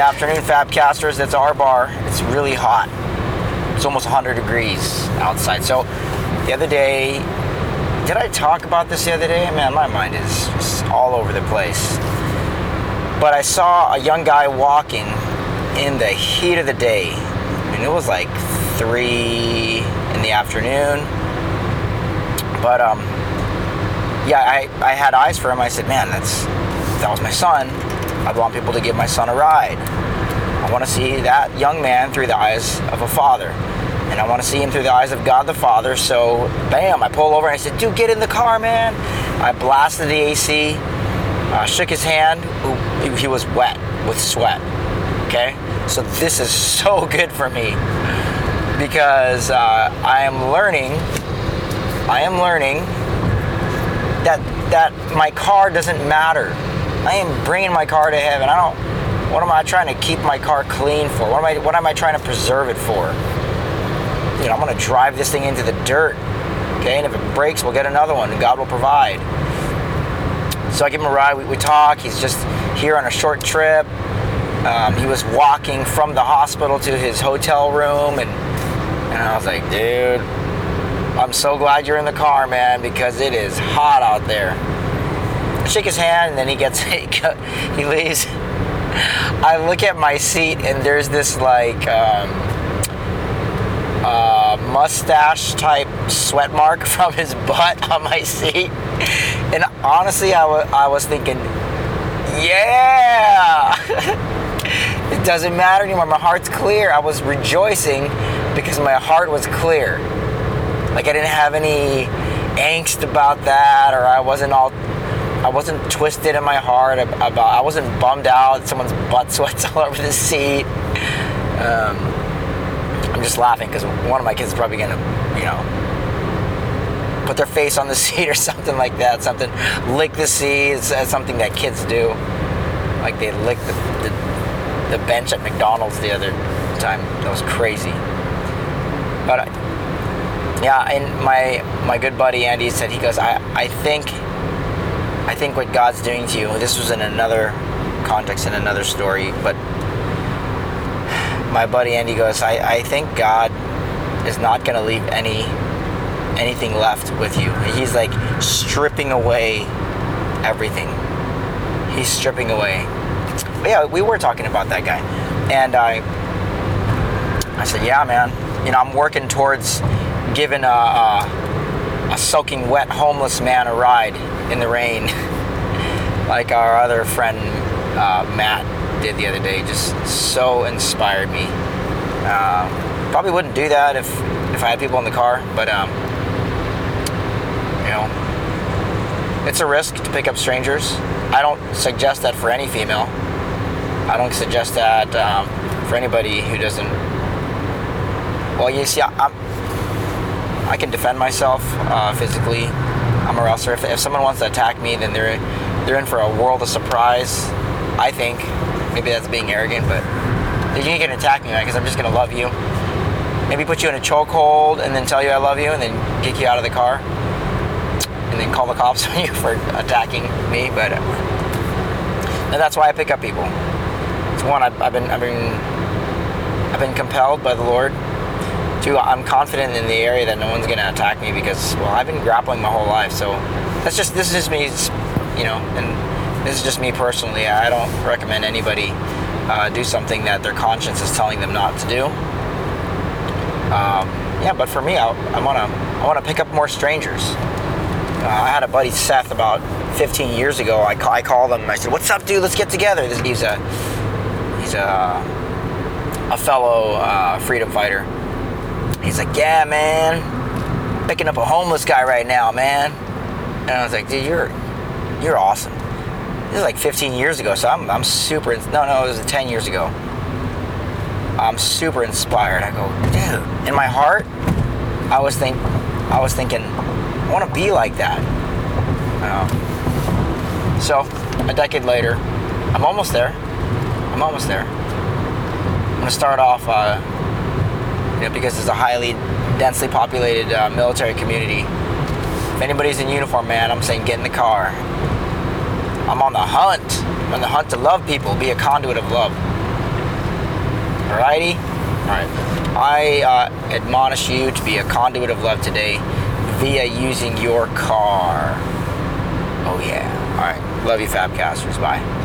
afternoon, Fabcasters. That's our bar. It's really hot. It's almost 100 degrees outside. So the other day, did I talk about this the other day? Man, my mind is all over the place. But I saw a young guy walking in the heat of the day. Mean, it was like three in the afternoon. But um, yeah, I, I had eyes for him. I said, man, that's that was my son. I'd want people to give my son a ride. I want to see that young man through the eyes of a father. And I want to see him through the eyes of God the Father. So, bam, I pull over and I said, dude, get in the car, man. I blasted the AC, uh, shook his hand. Ooh, he was wet with sweat. Okay? So, this is so good for me because uh, I am learning, I am learning that, that my car doesn't matter I am bringing my car to heaven. I don't. What am I trying to keep my car clean for? What am I? What am I trying to preserve it for? You know, I'm to drive this thing into the dirt. Okay, and if it breaks, we'll get another one, God will provide. So I give him a ride. We, we talk. He's just here on a short trip. Um, he was walking from the hospital to his hotel room, and and I was like, dude, I'm so glad you're in the car, man, because it is hot out there shake his hand, and then he gets he leaves. I look at my seat, and there's this like um, uh, mustache type sweat mark from his butt on my seat. And honestly, I, w- I was thinking, yeah, it doesn't matter anymore. My heart's clear. I was rejoicing because my heart was clear. Like I didn't have any angst about that, or I wasn't all I wasn't twisted in my heart about. I wasn't bummed out. Someone's butt sweats all over the seat. Um, I'm just laughing because one of my kids is probably gonna, you know, put their face on the seat or something like that. Something lick the seat. It's, it's something that kids do. Like they lick the, the, the bench at McDonald's the other time. That was crazy. But yeah, and my my good buddy Andy said he goes, I I think I think what God's doing to you, this was in another context, in another story, but my buddy Andy goes, I, I think God is not going to leave any anything left with you. He's like stripping away everything. He's stripping away. But yeah, we were talking about that guy, and I, I said, yeah, man. You know, I'm working towards giving a, a, a soaking wet homeless man a ride in the rain, like our other friend uh, Matt did the other day. Just so inspired me. Uh, probably wouldn't do that if if I had people in the car, but um, you know, it's a risk to pick up strangers. I don't suggest that for any female. I don't suggest that um, for anybody who doesn't. Well, you see, I, I'm, I can defend myself uh, physically I'm a wrestler. If, if someone wants to attack me, then they're they're in for a world of surprise. I think maybe that's being arrogant, but you can't attack me, right? Because I'm just gonna love you. Maybe put you in a chokehold and then tell you I love you, and then kick you out of the car, and then call the cops on you for attacking me. But uh, that's why I pick up people. It's one I've, I've been I've been I've been compelled by the Lord Two, I'm confident in the area that no one's going to attack me because, well, I've been grappling my whole life. So that's just, this is just me, you know, and this is just me personally. I don't recommend anybody uh, do something that their conscience is telling them not to do. Um, yeah, but for me, I, I want to I want to pick up more strangers. Uh, I had a buddy Seth about 15 years ago. I, I called him. I said, "What's up, dude? Let's get together." He's a he's a a fellow uh, freedom fighter, He's like, yeah, man, picking up a homeless guy right now, man. And I was like, dude, you're you're awesome. This is like 15 years ago, so I'm, I'm super. No, no, it was 10 years ago. I'm super inspired. I go, dude. In my heart, I was think, I was thinking, I want to be like that. Um, so a decade later, I'm almost there. I'm almost there. I'm gonna start off. Uh, because it's a highly densely populated uh, military community. If anybody's in uniform, man, I'm saying get in the car. I'm on the hunt. I'm on the hunt to love people, be a conduit of love. Alrighty? Alright. I uh, admonish you to be a conduit of love today via using your car. Oh, yeah. Alright. Love you, Fabcasters. Bye.